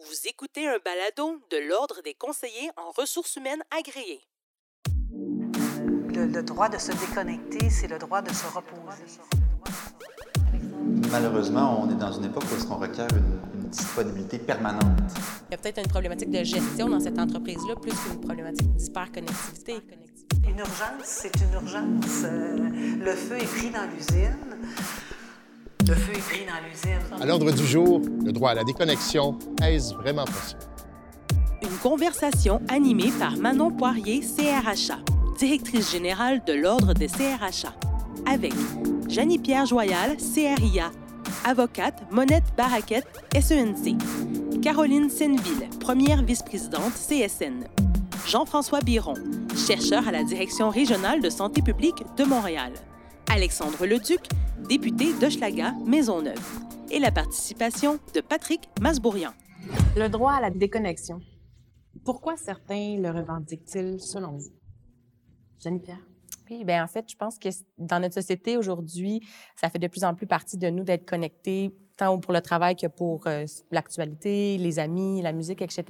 Vous écoutez un balado de l'Ordre des conseillers en ressources humaines agréés. Le, le droit de se déconnecter, c'est le droit de se reposer. Malheureusement, on est dans une époque où on requiert une, une disponibilité permanente. Il y a peut-être une problématique de gestion dans cette entreprise-là, plus qu'une problématique d'hyperconnectivité. Une urgence, c'est une urgence. Euh, le feu est pris dans l'usine. Le feu est pris dans l'usine. À l'ordre du jour, le droit à la déconnexion, est-ce vraiment possible? Une conversation animée par Manon Poirier, CRHA, directrice générale de l'Ordre des CRHA, avec Janie-Pierre Joyal, CRIA, avocate Monette Baraquette, SENC, Caroline Senneville, première vice-présidente CSN, Jean-François Biron, chercheur à la Direction régionale de santé publique de Montréal, Alexandre Leduc, député d'Hochelaga, Maisonneuve, et la participation de Patrick Masbourian. Le droit à la déconnexion. Pourquoi certains le revendiquent-ils selon vous? Jeanne-Pierre? Oui, bien, en fait, je pense que dans notre société aujourd'hui, ça fait de plus en plus partie de nous d'être connectés, tant pour le travail que pour euh, l'actualité, les amis, la musique, etc.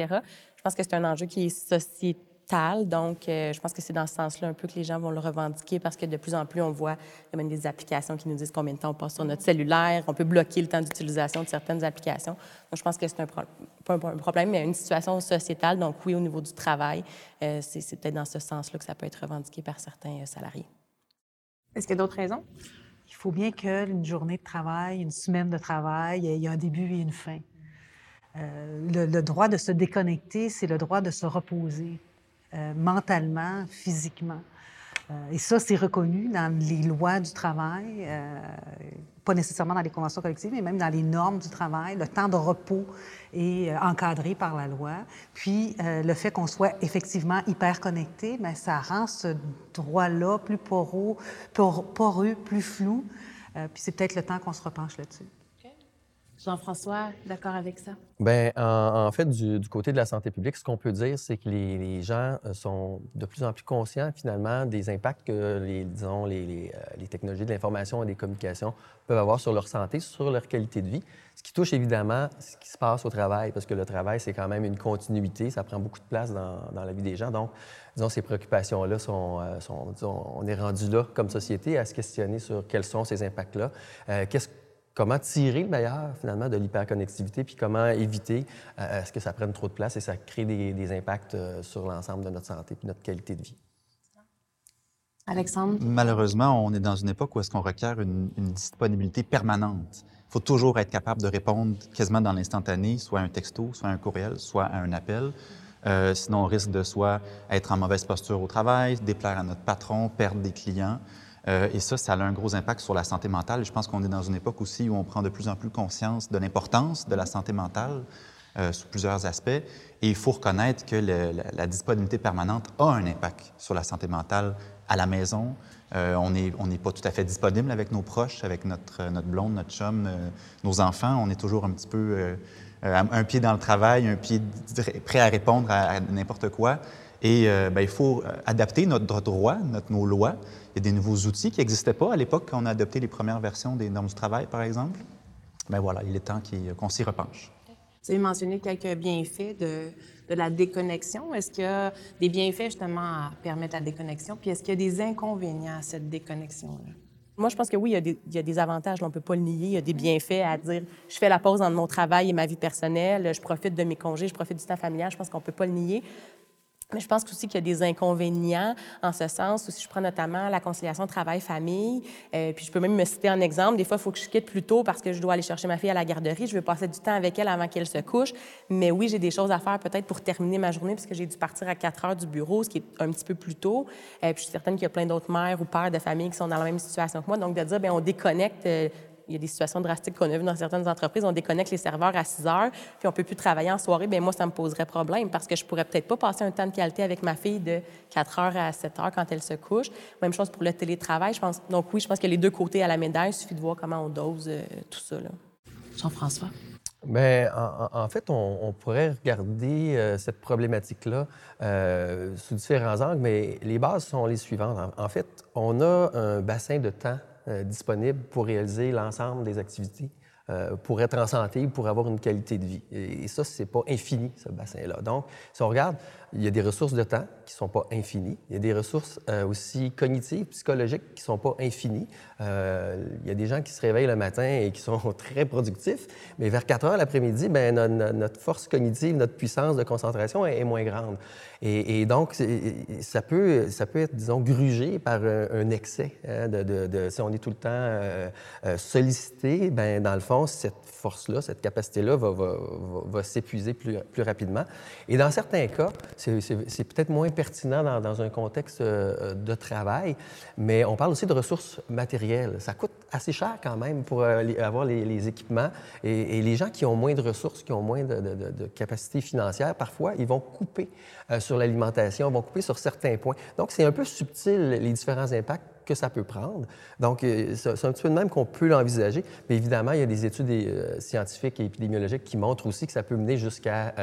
Je pense que c'est un enjeu qui est sociétal. Donc, euh, je pense que c'est dans ce sens-là un peu que les gens vont le revendiquer parce que de plus en plus, on voit il y a même des applications qui nous disent combien de temps on passe sur notre cellulaire. On peut bloquer le temps d'utilisation de certaines applications. Donc, je pense que c'est un, pro pas un problème, mais une situation sociétale. Donc, oui, au niveau du travail, euh, c'est peut-être dans ce sens-là que ça peut être revendiqué par certains euh, salariés. Est-ce qu'il y a d'autres raisons? Il faut bien qu'une journée de travail, une semaine de travail, il y ait un début et une fin. Euh, le, le, droit de se déconnecter, c'est le droit de se reposer euh, mentalement, physiquement. Euh, et ça, c'est reconnu dans les lois du travail, euh, pas nécessairement dans les conventions collectives, mais même dans les normes du travail. Le temps de repos est encadré par la loi. Puis, le fait qu'on soit effectivement hyper connecté, mais ça rend ce droit-là plus poreux, poreux, plus flou. puis c'est peut-être le temps qu'on se repenche là-dessus. Jean-François, d'accord avec ça? Bien, en, fait, du, côté de la santé publique, ce qu'on peut dire, c'est que les, gens euh, sont de plus en plus conscients, finalement, des impacts que, les, disons, euh, les technologies de l'information et des communications peuvent avoir sur leur santé, sur leur qualité de vie. Ce qui touche évidemment ce qui se passe au travail, parce que le travail, c'est quand même une continuité, ça prend beaucoup de place dans, la vie des gens. Donc, disons, ces préoccupations-là euh, sont disons, on est rendu là comme société à se questionner sur quels sont ces impacts-là. Qu'est-ce comment tirer le meilleur finalement de l'hyperconnectivité, puis comment éviter euh, à ce que ça prenne trop de place et ça crée des, des impacts euh, sur l'ensemble de notre santé puis notre qualité de vie. Alexandre? Malheureusement, on est dans une époque où est-ce qu'on requiert une, une, disponibilité permanente. Il faut toujours être capable de répondre quasiment dans l'instantané, soit un texto, soit un courriel, soit un appel. Euh, sinon, on risque de soit être en mauvaise posture au travail, déplaire à notre patron, perdre des clients. Euh, et ça, ça a un gros impact sur la santé mentale. Je pense qu'on est dans une époque aussi où on prend de plus en plus conscience de l'importance de la santé mentale euh, sous plusieurs aspects. Et il faut reconnaître que la, disponibilité permanente a un impact sur la santé mentale à la maison. Euh, on n'est pas tout à fait disponible avec nos proches, avec notre, notre blonde, notre chum, nos enfants. On est toujours un petit peu un pied dans le travail, un pied prêt à répondre à, n'importe quoi. Et ben, il faut adapter notre droit, nos lois. Il y a des nouveaux outils qui n'existaient pas à l'époque quand on a adopté les premières versions des normes du travail, par exemple? Ben voilà, il est temps qu'on s'y repenche. Vous avez mentionné quelques bienfaits de, de la déconnexion. Est-ce qu'il y a des bienfaits justement à permettre la déconnexion? Puis est-ce qu'il y a des inconvénients à cette déconnexion-là? Moi, je pense que oui, il y a des, il y a des avantages, on ne peut pas le nier. Il y a des bienfaits à dire je fais la pause entre mon travail et ma vie personnelle, je profite de mes congés, je profite du temps familial. Je pense qu'on ne peut pas le nier. Mais je pense aussi qu'il y a des inconvénients en ce sens, si je prends notamment la conciliation travail-famille, euh, puis je peux même me citer un exemple, des fois, il faut que je quitte plus tôt parce que je dois aller chercher ma fille à la garderie, je veux passer du temps avec elle avant qu'elle se couche, mais oui, j'ai des choses à faire peut-être pour terminer ma journée puisque j'ai dû partir à 4 heures du bureau, ce qui est un petit peu plus tôt. Euh, puis je suis certaine qu'il y a plein d'autres mères ou pères de famille qui sont dans la même situation que moi, donc de dire, bien, on déconnecte euh, il y a des situations drastiques qu'on a vues dans certaines entreprises. On déconnecte les serveurs à 6 heures, puis on peut plus travailler en soirée. Bien, moi, ça me poserait problème parce que je pourrais peut-être pas passer un temps de qualité avec ma fille de 4 heures à 7 heures quand elle se couche. Même chose pour le télétravail, je pense. Donc oui, je pense qu'il y a les deux côtés à la médaille. Il suffit de voir comment on dose euh, tout ça. Jean-François? Bien, en, en, fait, on, on pourrait regarder euh, cette problématique-là euh, sous différents angles, mais les bases sont les suivantes. En, en fait, on a un bassin de temps euh, disponible pour réaliser l'ensemble des activités euh, pour être en santé, pour avoir une qualité de vie. Et, ça, c'est pas infini, ce bassin-là. Donc, si on regarde, il y a des ressources de temps qui sont pas infinies. Il y a des ressources euh, aussi cognitives, psychologiques qui sont pas infinies. Euh, il y a des gens qui se réveillent le matin et qui sont très productifs, mais vers 4 heures l'après-midi, ben, notre, force cognitive, notre puissance de concentration est, moins grande. Et, donc, ça peut, ça peut être, disons, grugé par un, excès. Hein, si on est tout le temps sollicité, ben, dans le fond, cette force-là, cette capacité-là va, s'épuiser plus, rapidement. Et dans certains cas, c'est peut-être moins pertinent dans, un contexte euh, de travail, mais on parle aussi de ressources matérielles. Ça coûte assez cher quand même pour euh, avoir les, équipements. Et, les gens qui ont moins de ressources, qui ont moins de, de, de capacités financières, parfois, ils vont couper euh, sur l'alimentation, vont couper sur certains points. Donc, c'est un peu subtil, les différents impacts que ça peut prendre. Donc, euh, c'est un petit peu de même qu'on peut l'envisager. Mais évidemment, il y a des études euh, scientifiques et épidémiologiques qui montrent aussi que ça peut mener jusqu'à,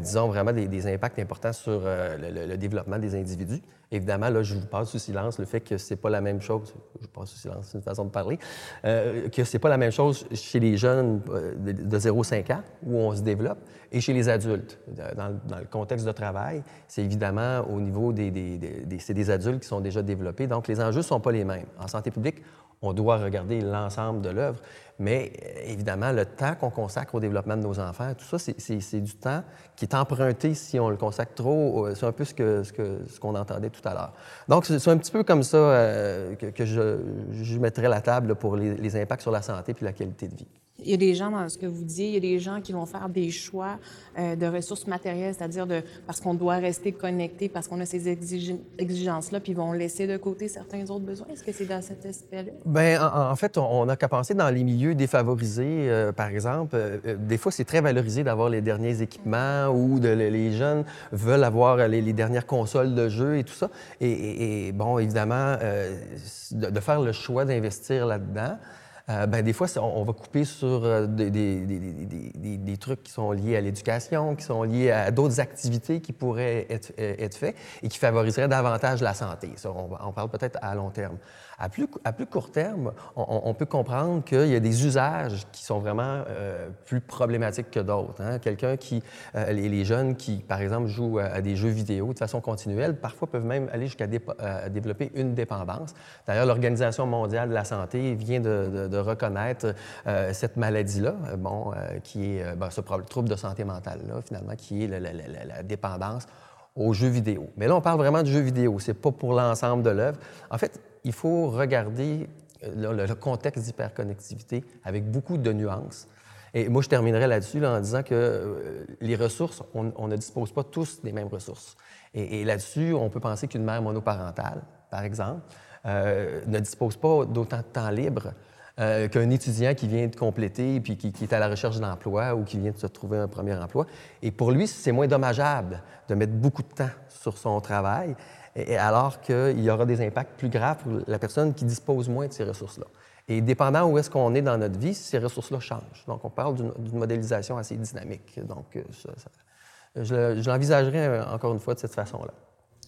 disons, vraiment des, impacts importants sur le, développement des individus. Évidemment, là, je vous passe sous silence le fait que c'est pas la même chose. Je passe sous silence, c'est une façon de parler. Euh, que c'est pas la même chose chez les jeunes euh, de, 0-5 ans où on se développe et chez les adultes. Dans, le contexte de travail, c'est évidemment au niveau des, des, des, des adultes qui sont déjà développés. Donc, les enjeux sont pas les mêmes. En santé publique, on doit regarder l'ensemble de l'œuvre. Mais euh, évidemment, le temps qu'on consacre au développement de nos enfants, tout ça, c'est du temps qui est emprunté si on le consacre trop. C'est un peu ce qu'on que, ce entendait tout à l'heure. Donc, c'est un petit peu comme ça euh, que, je, je, mettrais la table pour les, les impacts sur la santé puis la qualité de vie. Il y a des gens, dans ce que vous disiez, il y a des gens qui vont faire des choix euh, de ressources matérielles, c'est-à-dire de, parce qu'on doit rester connecté, parce qu'on a ces exigences-là, puis ils vont laisser de côté certains autres besoins. Est-ce que c'est dans cet aspect-là? Bien, en, fait, on n'a qu'à penser dans les milieux défavorisés, euh, par exemple. Euh, des fois, c'est très valorisé d'avoir les derniers équipements ou les jeunes veulent avoir les, dernières consoles de jeux et tout ça. Et, bon, évidemment, de, faire le choix d'investir là-dedans, euh, ben, des fois, on, va couper sur euh, des, des, des, des, trucs qui sont liés à l'éducation, qui sont liés à d'autres activités qui pourraient être, euh, être faites et qui favoriseraient davantage la santé. Ça, on, on parle peut-être à long terme. À plus, à plus court terme, on, peut comprendre qu'il y a des usages qui sont vraiment euh, plus problématiques que d'autres. Hein. Quelqu'un qui, euh, les, jeunes qui, par exemple, jouent à, des jeux vidéo de façon continuelle, parfois peuvent même aller jusqu'à euh, développer une dépendance. D'ailleurs, l'Organisation mondiale de la santé vient de, reconnaître cette maladie-là, bon, qui est ben, ce trouble de santé mentale-là, finalement, qui est la, la dépendance aux jeux vidéo. Mais là, on parle vraiment de jeux vidéo. C'est pas pour l'ensemble de l'œuvre. En fait, il faut regarder euh, le, contexte d'hyperconnectivité avec beaucoup de nuances. Et moi, je terminerai là-dessus en disant que euh, les ressources, on, ne dispose pas tous des mêmes ressources. Et, là-dessus, on peut penser qu'une mère monoparentale, par exemple, euh, ne dispose pas d'autant de temps libre qu'un étudiant qui vient de compléter puis qui, qui, est à la recherche d'emploi ou qui vient de se trouver un premier emploi. Et pour lui, c'est moins dommageable de mettre beaucoup de temps sur son travail et alors qu'il y aura des impacts plus graves pour la personne qui dispose moins de ces ressources-là. Et dépendant où est-ce qu'on est dans notre vie, ces ressources-là changent. Donc, on parle d'une modélisation assez dynamique. Donc, euh, je, l'envisagerais euh, encore une fois de cette façon-là.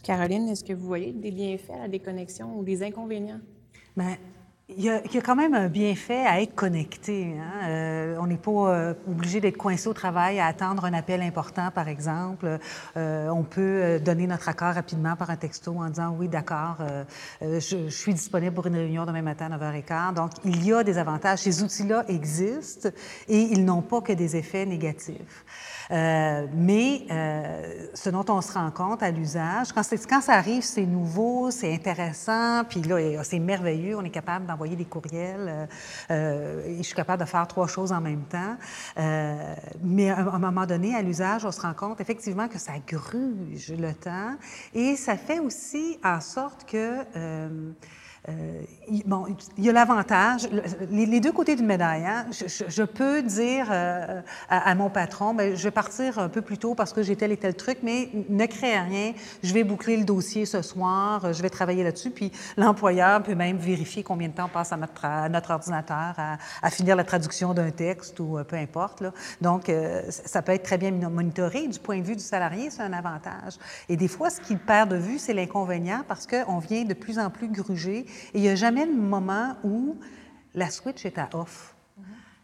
Caroline, est-ce que vous voyez des bienfaits à la déconnexion ou des inconvénients? Bien, il y, a, quand même un bienfait à être connecté. Hein. Euh, on n'est pas euh, obligé d'être coincé au travail à attendre un appel important, par exemple. Euh, on peut donner notre accord rapidement par un texto en disant oui, d'accord, je, je, suis disponible pour une réunion demain matin à 9h15. Donc, il y a des avantages. Ces outils-là existent et ils n'ont pas que des effets négatifs. Euh, mais euh, ce dont on se rend compte à l'usage, quand, quand ça arrive, c'est nouveau, c'est intéressant, puis là, c'est merveilleux, on est capable d'envoyer des courriels, euh, et je suis capable de faire trois choses en même temps. mais à un moment donné, à l'usage, on se rend compte effectivement que ça gruge le temps et ça fait aussi en sorte que euh, bon, il y a l'avantage, les, deux côtés d'une médaille. Hein. Je, peux dire euh, à, mon patron, ben, je vais partir un peu plus tôt parce que j'ai tel et tel truc, mais ne crée rien, je vais boucler le dossier ce soir, je vais travailler là-dessus, puis l'employeur peut même vérifier combien de temps passe à notre, ordinateur à, finir la traduction d'un texte ou euh, peu importe. Donc, ça peut être très bien monitoré. Du point de vue du salarié, c'est un avantage. Et des fois, ce qu'il perd de vue, c'est l'inconvénient parce qu'on vient de plus en plus gruger et il n'y a jamais de moment où la switch est à off.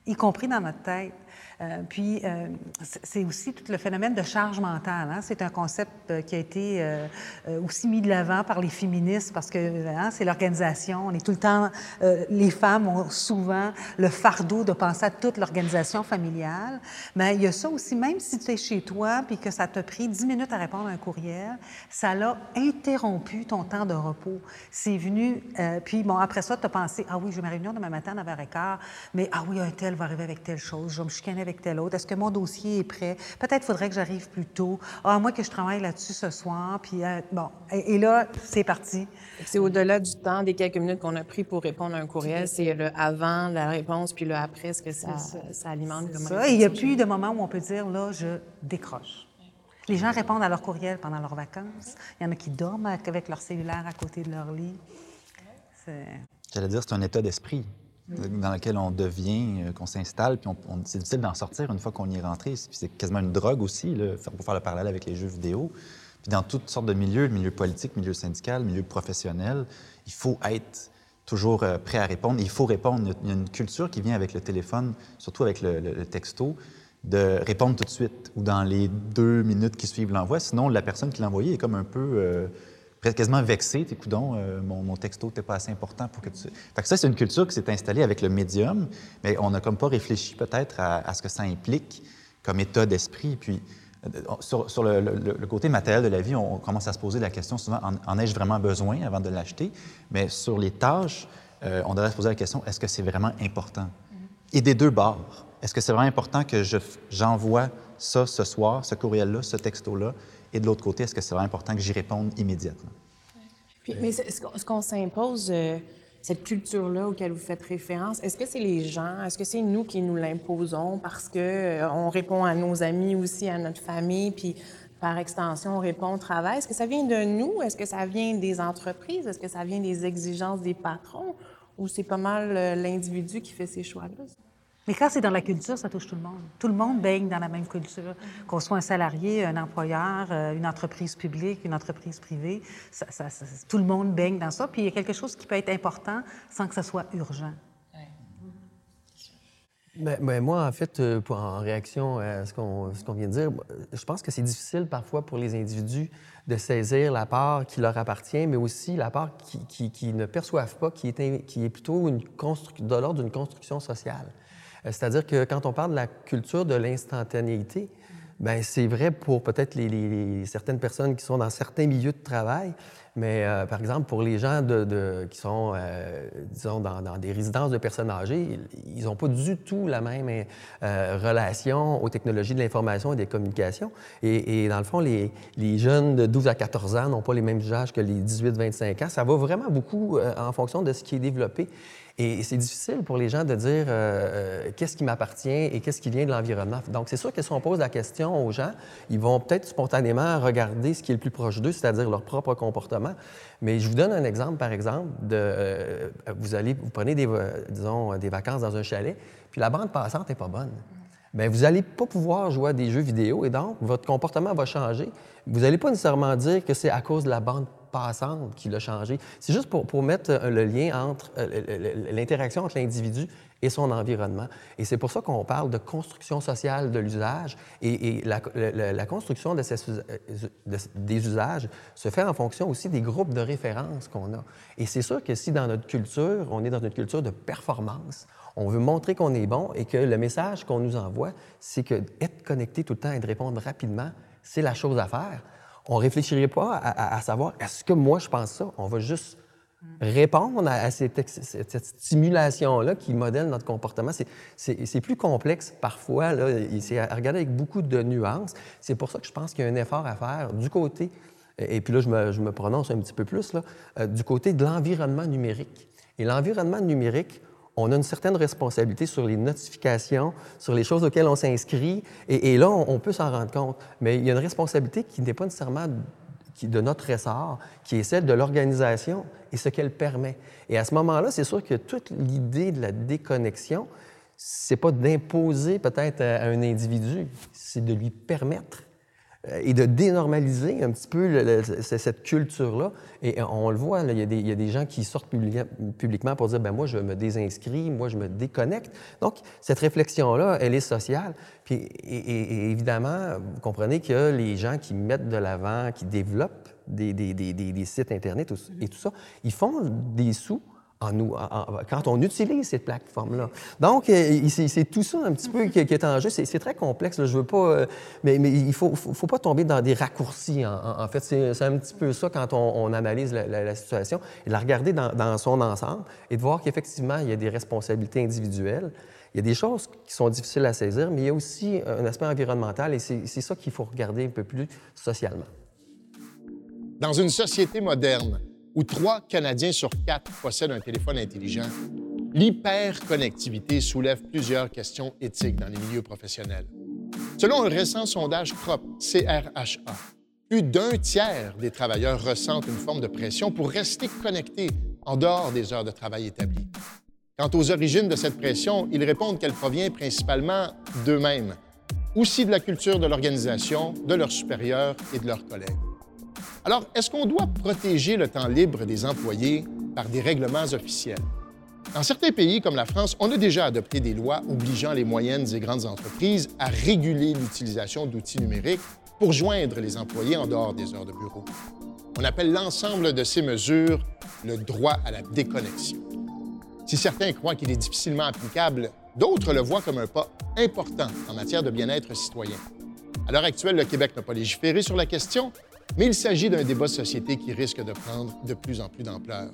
y compris dans notre tête. Euh, puis, euh, c'est aussi tout le phénomène de charge mentale. Hein. C'est un concept euh, qui a été aussi mis de l'avant par les féministes parce que hein, c'est l'organisation. On est tout le temps, les femmes ont souvent le fardeau de penser à toute l'organisation familiale. Mais il y a ça aussi, même si tu es chez toi puis que ça t'a pris 10 minutes à répondre à un courriel, ça l'a interrompu ton temps de repos. C'est venu, puis bon, après ça, tu as pensé, ah oui, j'ai ma réunion demain matin à 9h15, mais ah oui, un tel va arriver avec telle chose, je vais me chicaner avec tel autre? Est-ce que mon dossier est prêt? Peut-être faudrait que j'arrive plus tôt. Ah, moi que je travaille là-dessus ce soir. Puis, euh, bon. Et, là, c'est parti. C'est au-delà du temps des quelques minutes qu'on a pris pour répondre à un courriel. C'est le avant, la réponse, puis le après, ce que ça, ça. alimente. Ça. il n'y a plus de moment où on peut dire, là, je décroche. Les gens répondent à leur courriel pendant leurs vacances. Il y en a qui dorment avec leur cellulaire à côté de leur lit. J'allais dire, c'est un état d'esprit dans lequel on devient, euh, qu'on s'installe, puis c'est difficile d'en sortir une fois qu'on y est rentré. c'est quasiment une drogue aussi, là, pour faire le parallèle avec les jeux vidéo. Puis dans toutes sortes de milieux, milieu politique, milieu syndical, milieu professionnel, il faut être toujours euh, prêt à répondre. Il faut répondre. Il y a une culture qui vient avec le téléphone, surtout avec le, texto, de répondre tout de suite ou dans les deux minutes qui suivent l'envoi. Sinon, la personne qui l'a envoyé est comme un peu... Euh, quasiment vexé. T'es coudon, euh, mon, mon, texto n'était pas assez important pour que tu. Fait que ça, c'est une culture qui s'est installée avec le médium, mais on n'a comme pas réfléchi peut-être à, ce que ça implique comme état d'esprit. Puis, euh, sur, le, côté matériel de la vie, on, commence à se poser la question souvent en, ai-je vraiment besoin avant de l'acheter? Mais sur les tâches, euh, on devrait se poser la question est-ce que c'est vraiment important? Et des deux bords. Est-ce que c'est vraiment important que j'envoie ça ce soir, ce courriel-là, ce texto-là et de l'autre côté, est-ce que c'est vraiment important que j'y réponde immédiatement? mais ce qu'on s'impose, euh, cette culture-là auquel vous faites référence, est-ce que c'est les gens, est-ce que c'est nous qui nous l'imposons parce qu'on euh, répond à nos amis aussi, à notre famille, puis par extension, on répond au travail? Est-ce que ça vient de nous? Est-ce que ça vient des entreprises? Est-ce que ça vient des exigences des patrons? Ou c'est pas mal euh, l'individu qui fait ces choix-là? Mais quand c'est dans la culture, ça touche tout le monde. Tout le monde baigne dans la même culture. Qu'on soit un salarié, un employeur, euh, une entreprise publique, une entreprise privée, tout le monde baigne dans ça. Puis il y a quelque chose qui peut être important sans que ça soit urgent. Mais, mais moi, en fait, euh, pour, en réaction à ce qu'on vient de dire, je pense que c'est difficile parfois pour les individus de saisir la part qui leur appartient, mais aussi la part qui, qui, ne perçoivent pas, qui est, qui est plutôt une de l'ordre d'une construction sociale. Euh, c'est-à-dire que quand on parle de la culture de l'instantanéité, ben c'est vrai pour peut-être certaines personnes qui sont dans certains milieux de travail, mais euh, par exemple, pour les gens qui sont, euh, disons, dans, des résidences de personnes âgées, ils n'ont pas du tout la même relation aux technologies de l'information et des communications. Et, dans le fond, les, les, jeunes de 12 à 14 ans n'ont pas les mêmes usages que les 18-25 ans. Ça va vraiment beaucoup en fonction de ce qui est développé. Et c'est difficile pour les gens de dire euh, euh, qu'est-ce qui m'appartient et qu'est-ce qui vient de l'environnement. Donc, c'est sûr que si on pose la question aux gens, ils vont peut-être spontanément regarder ce qui est le plus proche d'eux, c'est-à-dire leur propre comportement. Mais je vous donne un exemple, par exemple, euh, vous allez, vous prenez des, disons, des vacances dans un chalet, puis la bande passante n'est pas bonne. Bien, vous n'allez pas pouvoir jouer à des jeux vidéo et donc votre comportement va changer. Vous n'allez pas nécessairement dire que c'est à cause de la bande passante qui l'a changé. C'est juste pour, mettre euh, le lien entre euh, l'interaction entre l'individu et son environnement. Et c'est pour ça qu'on parle de construction sociale de l'usage. Et, la, la, construction de ces, euh, des usages se fait en fonction aussi des groupes de référence qu'on a. Et c'est sûr que si dans notre culture, on est dans une culture de performance, on veut montrer qu'on est bon et que le message qu'on nous envoie, c'est que être connecté tout le temps et de répondre rapidement, c'est la chose à faire on réfléchirait pas à, savoir est-ce que moi je pense ça? On va juste répondre à, cette, stimulation-là qui modèle notre comportement. C'est plus complexe parfois, là, c'est à regarder avec beaucoup de nuances. C'est pour ça que je pense qu'il y a un effort à faire du côté, et puis là je me, je me prononce un petit peu plus, là, euh, du côté de l'environnement numérique. Et l'environnement numérique, on a une certaine responsabilité sur les notifications, sur les choses auxquelles on s'inscrit, et, là, on, peut s'en rendre compte. Mais il y a une responsabilité qui n'est pas nécessairement de notre ressort, qui est celle de l'organisation et ce qu'elle permet. Et à ce moment-là, c'est sûr que toute l'idée de la déconnexion, c'est pas d'imposer peut-être à un individu, c'est de lui permettre et de dénormaliser un petit peu cette culture-là. Et on le voit, il, y a des, gens qui sortent publi- publiquement pour dire, ben moi, je me désinscris, moi, je me déconnecte. Donc, cette réflexion-là, elle est sociale. Puis, et, évidemment, vous comprenez que les gens qui mettent de l'avant, qui développent des sites Internet et tout ça, ils font des sous quand on utilise ces plateformes-là. Donc, euh, c'est tout ça un petit peu qui, est en jeu. C'est très complexe. là. Je veux pas, euh, mais, il faut, faut, pas tomber dans des raccourcis. En, fait, c'est un petit peu ça quand on, analyse la, situation et de la regarder dans, son ensemble et de voir qu'effectivement, il y a des responsabilités individuelles. Il y a des choses qui sont difficiles à saisir, mais il y a aussi un aspect environnemental et c'est ça qu'il faut regarder un peu plus socialement. Dans une société moderne où trois Canadiens sur quatre possèdent un téléphone intelligent, l'hyperconnectivité soulève plusieurs questions éthiques dans les milieux professionnels. Selon un récent sondage CROP, CRHA, plus d'un tiers des travailleurs ressentent une forme de pression pour rester connectés en dehors des heures de travail établies. Quant aux origines de cette pression, ils répondent qu'elle provient principalement d'eux-mêmes, aussi de la culture de l'organisation, de leurs supérieurs et de leurs collègues. Alors, est-ce qu'on doit protéger le temps libre des employés par des règlements officiels? Dans certains pays, comme la France, on a déjà adopté des lois obligeant les moyennes et grandes entreprises à réguler l'utilisation d'outils numériques pour joindre les employés en dehors des heures de bureau. On appelle l'ensemble de ces mesures le droit à la déconnexion. Si certains croient qu'il est difficilement applicable, d'autres le voient comme un pas important en matière de bien-être citoyen. À l'heure actuelle, le Québec n'a pas légiféré sur la question, mais il s'agit d'un débat de société qui risque de prendre de plus en plus d'ampleur.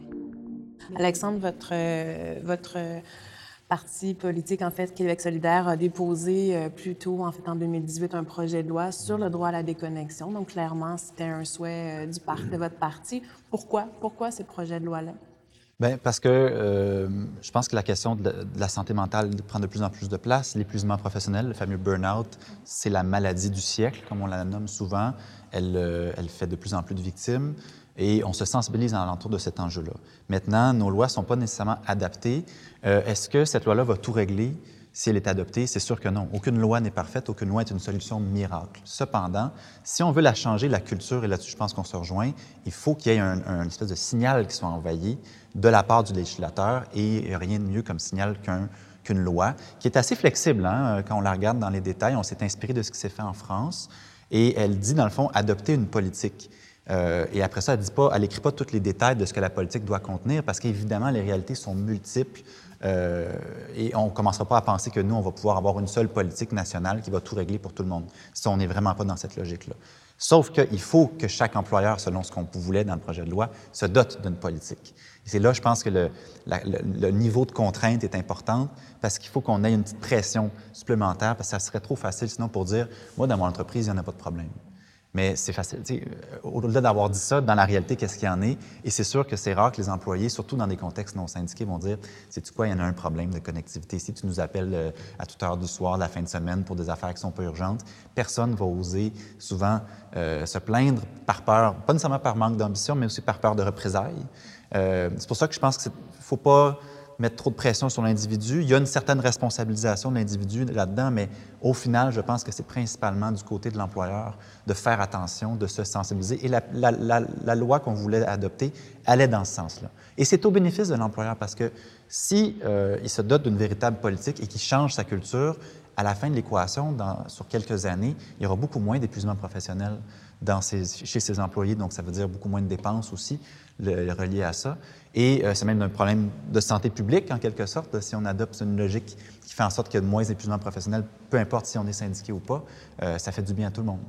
Alexandre, votre, votre parti politique, en fait, Québec solidaire, a déposé euh, plus tôt, en fait, en 2018, un projet de loi sur le droit à la déconnexion. Donc, clairement, c'était un souhait euh, du par- de votre parti. Pourquoi? Pourquoi ces projets de loi-là? Bien, parce que euh, je pense que la question de la, de la santé mentale prend de plus en plus de place. L'épuisement professionnel, le fameux burn-out, c'est la maladie du siècle, comme on la nomme souvent. Elle, euh, elle fait de plus en plus de victimes et on se sensibilise à l'entour de cet enjeu-là. Maintenant, nos lois ne sont pas nécessairement adaptées. Euh, Est-ce que cette loi-là va tout régler? Si elle est adoptée, c'est sûr que non. Aucune loi n'est parfaite, aucune loi est une solution miracle. Cependant, si on veut la changer, la culture, et là-dessus, je pense qu'on se rejoint, il faut qu'il y ait un, espèce de signal qui soit envoyé de la part du législateur et rien de mieux comme signal qu'un qu'une loi qui est assez flexible. hein. Quand on la regarde dans les détails, on s'est inspiré de ce qui s'est fait en France et elle dit, dans le fond, adopter une politique. Euh, et après ça, elle dit pas, elle écrit pas tous les détails de ce que la politique doit contenir parce qu'évidemment, les réalités sont multiples euh, et on ne commencera pas à penser que nous, on va pouvoir avoir une seule politique nationale qui va tout régler pour tout le monde. Ça, on n'est vraiment pas dans cette logique-là. Sauf qu'il faut que chaque employeur, selon ce qu'on voulait dans le projet de loi, se dote d'une politique. Et c'est là, je pense que le, niveau de contrainte est important parce qu'il faut qu'on ait une petite pression supplémentaire parce que ça serait trop facile sinon pour dire, moi, dans mon entreprise, il n'y en a pas de problème. Mais c'est facile. Au-delà d'avoir dit ça, dans la réalité, qu'est-ce qu'il y en est? Et c'est sûr que c'est rare que les employés, surtout dans des contextes non syndiqués, vont dire Sais-tu quoi, il y en a un problème de connectivité. Si tu nous appelles euh, à toute heure du soir, la fin de semaine, pour des affaires qui sont pas urgentes, personne ne va oser souvent euh, se plaindre par peur, pas nécessairement par manque d'ambition, mais aussi par peur de représailles. Euh, c'est pour ça que je pense qu'il ne faut pas mettre trop de pression sur l'individu. Il y a une certaine responsabilisation de l'individu là-dedans, mais au final, je pense que c'est principalement du côté de l'employeur de faire attention, de se sensibiliser. Et la, loi qu'on voulait adopter allait dans ce sens-là. Et c'est au bénéfice de l'employeur parce que si euh, se dote d'une véritable politique et qu'il change sa culture, à la fin de l'équation, sur quelques années, il y aura beaucoup moins d'épuisement professionnel chez ses employés, donc ça veut dire beaucoup moins de dépenses aussi le, le reliées à ça. Et euh, c'est même un problème de santé publique, en quelque sorte, si on adopte une logique qui fait en sorte qu'il y a moins d'épuisement professionnel, peu importe si on est syndiqué ou pas, euh, ça fait du bien à tout le monde.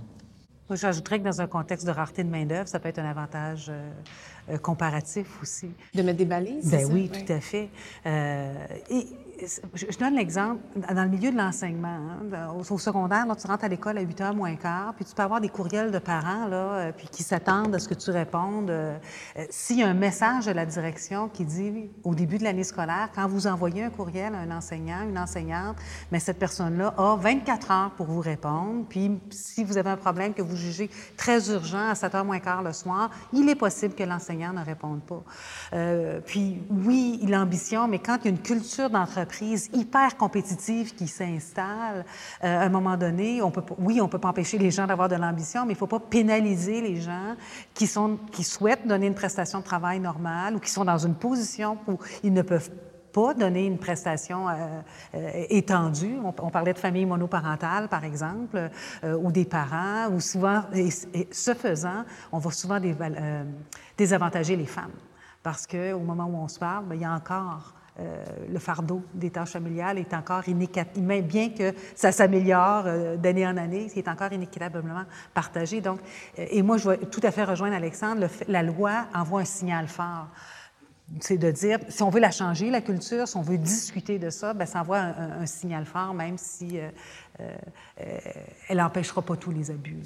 Moi, j'ajouterais que dans un contexte de rareté de main-d'œuvre, ça peut être un avantage euh, comparatif aussi. De mettre des balises? Ben ça? oui, tout à fait. Euh, et je, donne l'exemple, dans le milieu de l'enseignement, hein, au, secondaire, là, tu rentres à l'école à 8 h moins quart, puis tu peux avoir des courriels de parents là, euh, puis qui s'attendent à ce que tu répondes. euh, euh, S'il y a un message de la direction qui dit au début de l'année scolaire, quand vous envoyez un courriel à un enseignant, une enseignante, mais cette personne-là a 24 heures pour vous répondre, puis si vous avez un problème que vous jugez très urgent à 7 h moins quart le soir, il est possible que l'enseignant ne réponde pas. Puis oui, l'ambition, mais quand il y a une culture d'entreprise entreprise hyper compétitive qui s'installe, euh, à un moment donné, oui, on peut pas empêcher les gens d'avoir de l'ambition, mais il faut pas pénaliser les gens qui, sont, qui souhaitent donner une prestation de travail normale ou qui sont dans une position où ils ne peuvent pas donner une prestation euh, euh, étendue. On, parlait de famille monoparentale, par exemple, ou des parents, ou souvent, et, ce faisant, on va souvent désavantager les femmes. Parce qu'au moment où on se parle, bien, il y a encore euh, le fardeau des tâches familiales est encore inéquitable, bien que ça s'améliore euh, d'année en année, c'est encore inéquitablement partagé. Donc, euh, et moi, je vais tout à fait rejoindre Alexandre, la loi envoie un signal fort c'est de dire, si on veut la changer, la culture, si on veut discuter de ça, bien, ça envoie un, signal fort, même si elle n'empêchera pas tous les abus.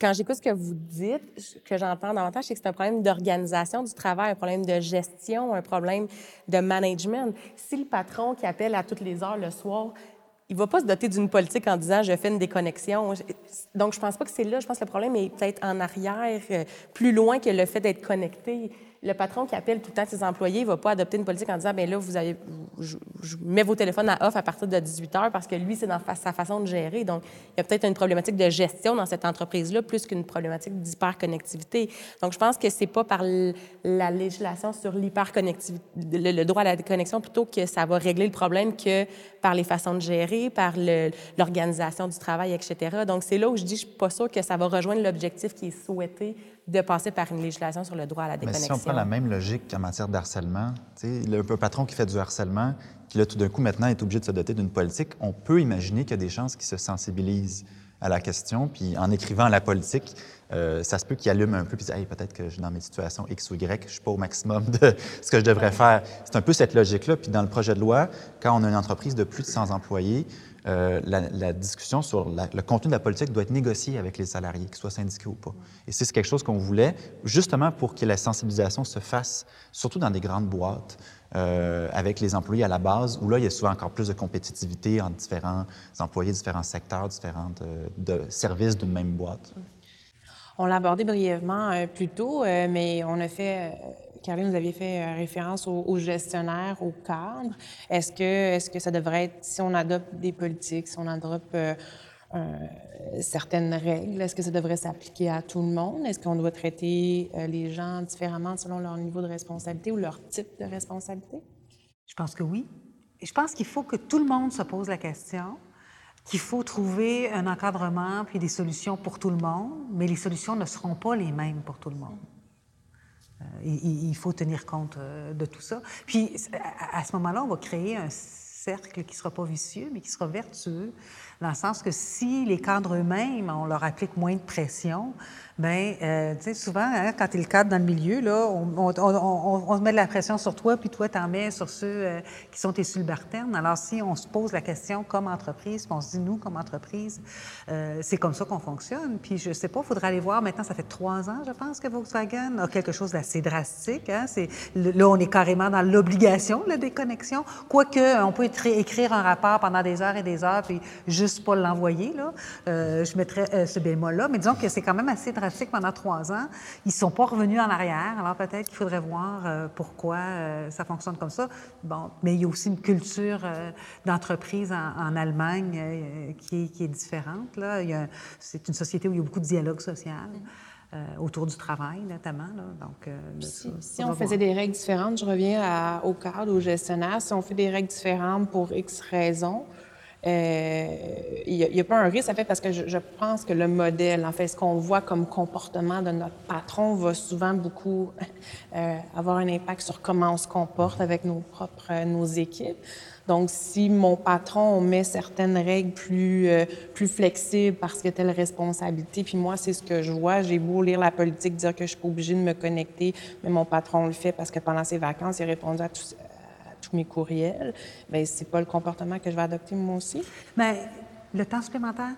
Quand j'écoute ce que vous dites, ce que j'entends davantage, c'est que c'est un problème d'organisation du travail, un problème de gestion, un problème de management. Si le patron qui appelle à toutes les heures le soir, il va pas se doter d'une politique en disant je fais une déconnexion. Donc je pense pas que c'est là. Je pense que le problème est peut-être en arrière, euh, plus loin que le fait d'être connecté. Le patron qui appelle tout le temps ses employés, il va pas adopter une politique en disant ben là vous avez, je, mets vos téléphones à off à partir de 18 heures parce que lui c'est dans sa façon de gérer. Donc il y a peut-être une problématique de gestion dans cette entreprise-là plus qu'une problématique d'hyperconnectivité. Donc je pense que c'est pas par la législation sur l'hyperconnectivité, le, droit à la déconnexion plutôt que ça va régler le problème que par les façons de gérer, par l'organisation du travail, etc. Donc c'est là où je dis je suis pas sûre que ça va rejoindre l'objectif qui est souhaité de passer par une législation sur le droit à la Mais déconnexion. si on prend la même logique en matière de harcèlement, tu sais, le un patron qui fait du harcèlement, qui là, tout d'un coup, maintenant, est obligé de se doter d'une politique, on peut imaginer qu'il y a des chances qu'il se sensibilise à la question, puis en écrivant la politique, euh, ça se peut qu'il allume un peu, puis hey, peut-être que je suis dans mes situations X ou Y, je suis pas au maximum de ce que je devrais faire. C'est un peu cette logique-là. Puis dans le projet de loi, quand on a une entreprise de plus de 100 employés, euh, la, discussion sur le contenu de la politique doit être négociée avec les salariés, qu'ils soient syndiqués ou pas. Et c'est quelque chose qu'on voulait, justement pour que la sensibilisation se fasse, surtout dans des grandes boîtes, euh, avec les employés à la base, où là, il y a souvent encore plus de compétitivité entre différents employés, différents secteurs, différents euh, de services d'une même boîte. On l'a abordé brièvement plus tôt, mais on a fait, Caroline, vous aviez fait euh, référence aux, gestionnaires, aux cadres. Est-ce que, est-ce que ça devrait être, si on adopte des politiques, si on adopte euh, certaines règles, est-ce que ça devrait s'appliquer à tout le monde? Est-ce qu'on doit traiter euh, les gens différemment selon leur niveau de responsabilité ou leur type de responsabilité? Je pense que oui. Et je pense qu'il faut que tout le monde se pose la question, qu'il faut trouver un encadrement puis des solutions pour tout le monde, mais les solutions ne seront pas les mêmes pour tout le monde. Euh, il, faut tenir compte euh, de tout ça. Puis, à ce moment-là, on va créer un cercle qui ne sera pas vicieux, mais qui sera vertueux, dans le sens que si les cadres eux-mêmes, on leur applique moins de pression, bien, euh, tu sais, souvent, hein, quand tu es le cadre dans le milieu, là, on, on, on, on, met de la pression sur toi, puis toi, tu en mets sur ceux euh, qui sont tes subalternes. Alors, si on se pose la question comme entreprise, puis on se dit, nous, comme entreprise, euh, c'est comme ça qu'on fonctionne. Puis, je sais pas, il faudra aller voir, maintenant, ça fait trois ans, je pense, que Volkswagen a quelque chose d'assez drastique. Hein? C'est, là, on est carrément dans l'obligation la déconnexion. Quoique, on peut écrire un rapport pendant des heures et des heures, puis juste pas l'envoyer, là. Euh, je mettrais euh, ce bémol-là. Mais disons que c'est quand même assez drastique pendant trois ans. Ils ne sont pas revenus en arrière. Alors peut-être qu'il faudrait voir euh, pourquoi euh, ça fonctionne comme ça. Bon, mais il y a aussi une culture d'entreprise en, en Allemagne qui, est, qui, est, différente. Là. Il y a, c'est une société où il y a beaucoup de dialogue social. Euh, autour du travail, notamment. Là. Donc, euh, si, ça, si on faisait des règles différentes, je reviens à, au cadre, au gestionnaire, si on fait des règles différentes pour X raisons, euh, il n'y a, pas un risque, en fait, parce que je, pense que le modèle, en fait, ce qu'on voit comme comportement de notre patron va souvent beaucoup euh, avoir un impact sur comment on se comporte avec nos propres, nos équipes. Donc, si mon patron on met certaines règles plus, euh, plus flexibles parce a telle responsabilité, puis moi, c'est ce que je vois, j'ai beau lire la politique, dire que je suis pas obligée de me connecter, mais mon patron le fait parce que pendant ses vacances, il a répondu à tout, tous mes courriels, bien, c'est pas le comportement que je vais adopter moi aussi. Mais le temps supplémentaire,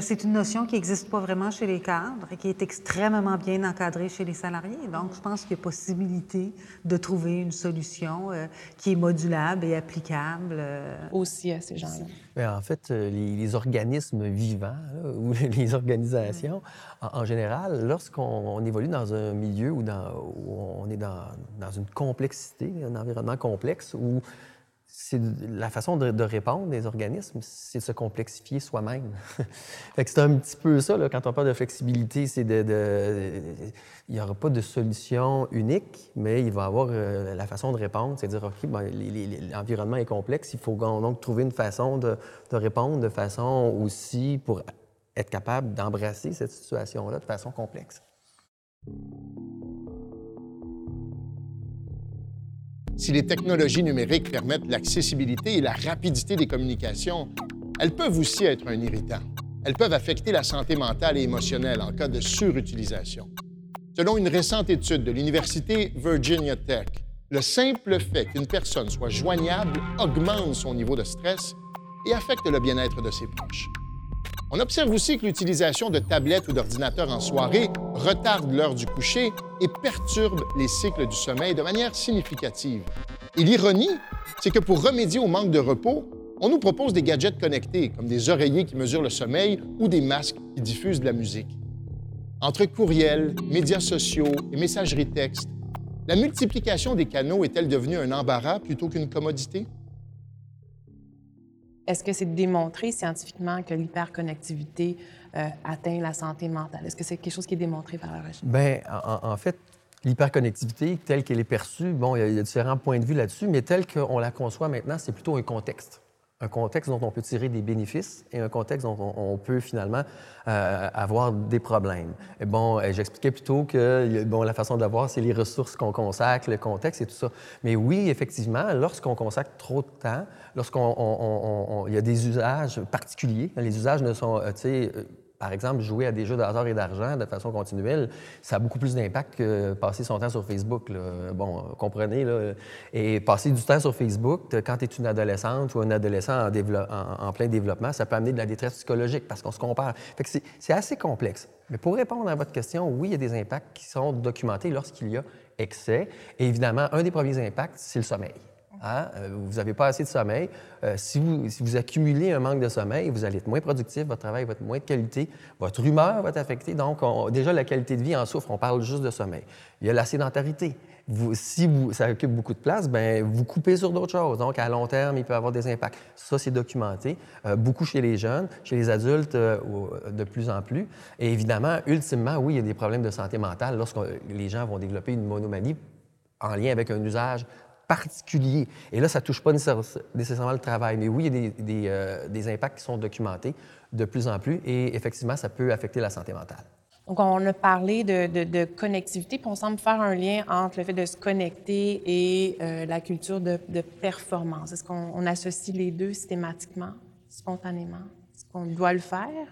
c'est une notion qui n'existe pas vraiment chez les cadres et qui est extrêmement bien encadrée chez les salariés. Donc, je pense qu'il y a possibilité de trouver une solution euh, qui est modulable et applicable. Euh... Aussi à ces gens-là. En fait, les, les organismes vivants là, ou les organisations, en, en général, lorsqu'on évolue dans un milieu où, dans, où on est dans, dans, une complexité, un environnement complexe, où c'est la façon de, répondre des organismes, c'est de se complexifier soi-même. c'est un petit peu ça, là, quand on parle de flexibilité, c'est de, il n'y aura pas de solution unique, mais il va y avoir euh, la façon de répondre, c'est dire, OK, ben, l'environnement est complexe, il faut donc trouver une façon de répondre de façon aussi pour être capable d'embrasser cette situation-là de façon complexe. Si les technologies numériques permettent l'accessibilité et la rapidité des communications, elles peuvent aussi être un irritant. Elles peuvent affecter la santé mentale et émotionnelle en cas de surutilisation. Selon une récente étude de l'Université Virginia Tech, le simple fait qu'une personne soit joignable augmente son niveau de stress et affecte le bien-être de ses proches. On observe aussi que l'utilisation de tablettes ou d'ordinateurs en soirée retarde l'heure du coucher et perturbe les cycles du sommeil de manière significative. Et l'ironie, c'est que pour remédier au manque de repos, on nous propose des gadgets connectés, comme des oreillers qui mesurent le sommeil ou des masques qui diffusent de la musique. Entre courriels, médias sociaux et messagerie texte, la multiplication des canaux est-elle devenue un embarras plutôt qu'une commodité? Est-ce que c'est démontré scientifiquement que l'hyperconnectivité euh, atteint la santé mentale? Est-ce que c'est quelque chose qui est démontré par la recherche? Bien, en, fait, l'hyperconnectivité, telle qu'elle est perçue, bon, il y, a différents points de vue là-dessus, mais telle qu'on la conçoit maintenant, c'est plutôt un contexte un contexte dont on peut tirer des bénéfices et un contexte dont on, peut finalement euh, avoir des problèmes. Bon, euh, j'expliquais plutôt que bon, la façon d'avoir, c'est les ressources qu'on consacre, le contexte et tout ça. Mais oui, effectivement, lorsqu'on consacre trop de temps, lorsqu'on il y a des usages particuliers, les usages ne sont, tu sais, par exemple, jouer à des jeux d'hasard et d'argent de façon continuelle, ça a beaucoup plus d'impact que passer son temps sur Facebook. Bon, comprenez, là. Et passer du temps sur Facebook, quand tu es une adolescente ou un adolescent en, plein développement, ça peut amener de la détresse psychologique parce qu'on se compare. Fait que c'est assez complexe. Mais pour répondre à votre question, oui, il y a des impacts qui sont documentés lorsqu'il y a excès. Et évidemment, un des premiers impacts, c'est le sommeil. Hein? Euh, vous n'avez pas assez de sommeil. Euh, si, vous, accumulez un manque de sommeil, vous allez être moins productif, votre travail va être moins de qualité, votre humeur va être affectée. Donc, déjà, la qualité de vie en souffre. On parle juste de sommeil. Il y a la sédentarité. Si ça occupe beaucoup de place, ben vous coupez sur d'autres choses. Donc, à long terme, il peut avoir des impacts. Ça, c'est documenté. Euh, beaucoup chez les jeunes, chez les adultes, de plus en plus. Et évidemment, ultimement, oui, il y a des problèmes de santé mentale lorsque les gens vont développer une monomanie en lien avec un usage particulier. Et là, ça ne touche pas nécessairement le travail, mais oui, il y a des, euh, des, impacts qui sont documentés de plus en plus et effectivement, ça peut affecter la santé mentale. Donc, on a parlé de, de, connectivité, puis on semble faire un lien entre le fait de se connecter et euh, la culture de, de performance. Est-ce qu'on associe les deux systématiquement, spontanément? Est-ce qu'on doit le faire?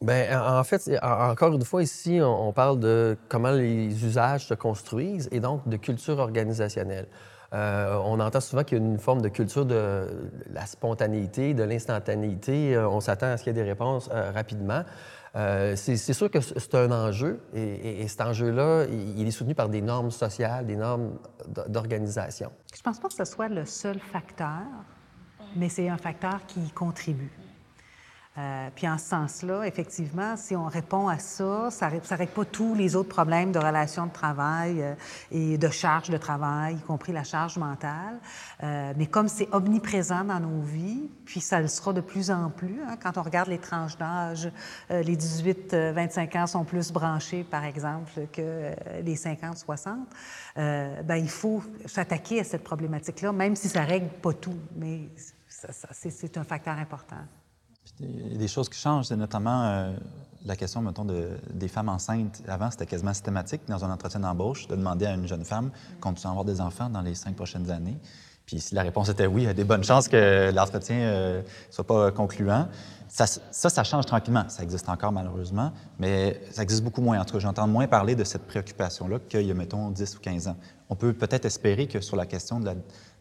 Bien, en fait, encore une fois, ici, on parle de comment les usages se construisent et donc de culture organisationnelle. Euh, on entend souvent qu'il y a une forme de culture de la spontanéité, de l'instantanéité. Euh, on s'attend à ce qu'il y ait des réponses euh, rapidement. c'est sûr que c'est un enjeu et, cet enjeu-là, il, est soutenu par des normes sociales, des normes d'organisation. Je ne pense pas que ce soit le seul facteur, mais c'est un facteur qui contribue. Euh, puis en ce sens-là, effectivement, si on répond à ça, ça ne règle pas tous les autres problèmes de relations de travail euh, et de charge de travail, y compris la charge mentale. Euh, mais comme c'est omniprésent dans nos vies, puis ça le sera de plus en plus, hein, quand on regarde les tranches d'âge, les 18-25 ans sont plus branchés, par exemple, que les 50-60, ben, il faut s'attaquer à cette problématique-là, même si ça ne règle pas tout. Mais c'est un facteur important. Des choses qui changent, c'est notamment euh, la question, mettons, de, des femmes enceintes. Avant, c'était quasiment systématique dans un entretien d'embauche de demander à une jeune femme continue à avoir des enfants dans les cinq prochaines années. Puis si la réponse était oui, il y a des bonnes chances que l'entretien ne euh, soit pas concluant. Ça, ça, ça, change tranquillement. Ça existe encore, malheureusement, mais ça existe beaucoup moins. En tout cas, j'entends moins parler de cette préoccupation-là qu'il y a, mettons, 10 ou 15 ans. On peut peut-être espérer que sur la question de la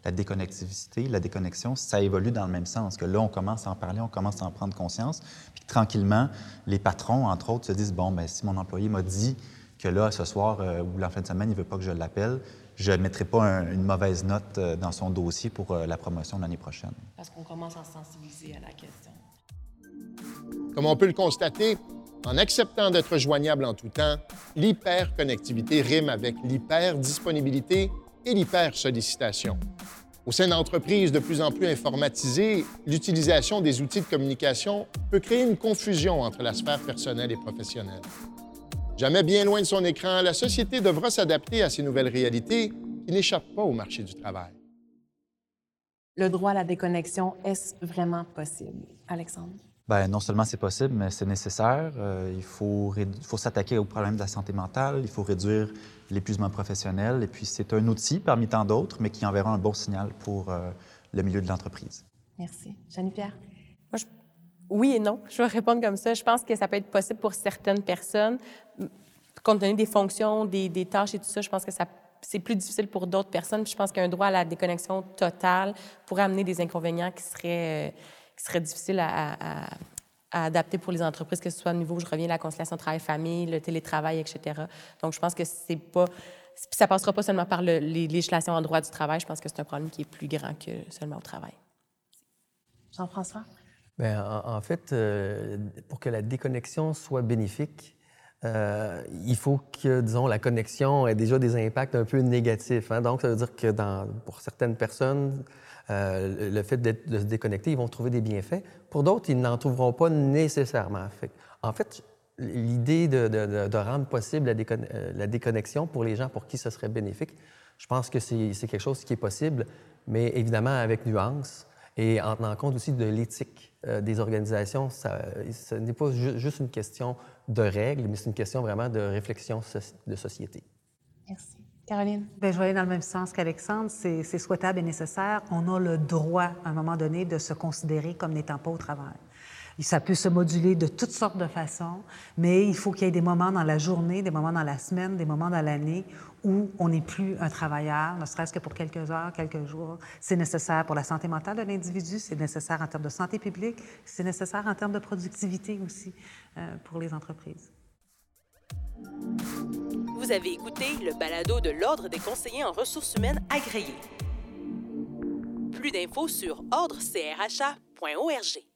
la déconnectivité, la déconnexion, ça évolue dans le même sens, que là, on commence à en parler, on commence à en prendre conscience, puis tranquillement, les patrons, entre autres, se disent, bon, bien, si mon employé m'a dit que là, ce soir euh, ou la fin de semaine, il ne veut pas que je l'appelle, je ne mettrai pas une mauvaise note euh, dans son dossier pour euh, la promotion l'année prochaine. Parce qu'on commence à sensibiliser à la question. Comme on peut le constater, en acceptant d'être joignable en tout temps, l'hyperconnectivité rime avec l'hyperdisponibilité et l'hypersollicitation. Au sein d'entreprises de plus en plus informatisées, l'utilisation des outils de communication peut créer une confusion entre la sphère personnelle et professionnelle. Jamais bien loin de son écran, la société devra s'adapter à ces nouvelles réalités qui n'échappent pas au marché du travail. Le droit à la déconnexion, est-ce vraiment possible, Alexandre? Bien, non seulement c'est possible, mais c'est nécessaire. Euh, il faut, faut s'attaquer au problème de la santé mentale, il faut réduire l'épuisement professionnel, et puis c'est un outil parmi tant d'autres, mais qui enverra un bon signal pour euh, le milieu de l'entreprise. Merci. Jeanne-Pierre? Moi, je... Oui et non. Je vais répondre comme ça. Je pense que ça peut être possible pour certaines personnes. Compte tenu des fonctions, des, des tâches et tout ça, je pense que ça c'est plus difficile pour d'autres personnes. je pense qu'un droit à la déconnexion totale pourrait amener des inconvénients qui seraient, euh, qui seraient difficiles à, adapter pour les entreprises, que ce soit au niveau, je reviens, la conciliation travail-famille, le télétravail, etc. Donc, je pense que c'est pas... Ça passera pas seulement par le, les législations en droit du travail. Je pense que c'est un problème qui est plus grand que seulement au travail. Jean-François? Bien, en, fait, euh, pour que la déconnexion soit bénéfique, euh, il faut que, disons, la connexion ait déjà des impacts un peu négatifs. Hein. Donc, ça veut dire que dans, pour certaines personnes, euh, le fait de se déconnecter, ils vont trouver des bienfaits. Pour d'autres, ils n'en trouveront pas nécessairement. en fait, l'idée de, rendre possible euh, la, déconnexion pour les gens pour qui ce serait bénéfique, je pense que c'est quelque chose qui est possible, mais évidemment avec nuance et en tenant compte aussi de l'éthique des organisations. Ça, ce n'est pas juste une question de règles, mais c'est une question vraiment de réflexion de société. Merci. Caroline? Bien, je vais aller dans le même sens qu'Alexandre. C'est souhaitable et nécessaire. On a le droit, à un moment donné, de se considérer comme n'étant pas au travail. Ça peut se moduler de toutes sortes de façons, mais il faut qu'il y ait des moments dans la journée, des moments dans la semaine, des moments dans l'année où on n'est plus un travailleur, ne serait-ce que pour quelques heures, quelques jours. C'est nécessaire pour la santé mentale de l'individu, c'est nécessaire en termes de santé publique, c'est nécessaire en termes de productivité aussi euh, pour les entreprises. Vous avez écouté le balado de l'Ordre des conseillers en ressources humaines agréés. Plus d'infos sur ordrecrha.org.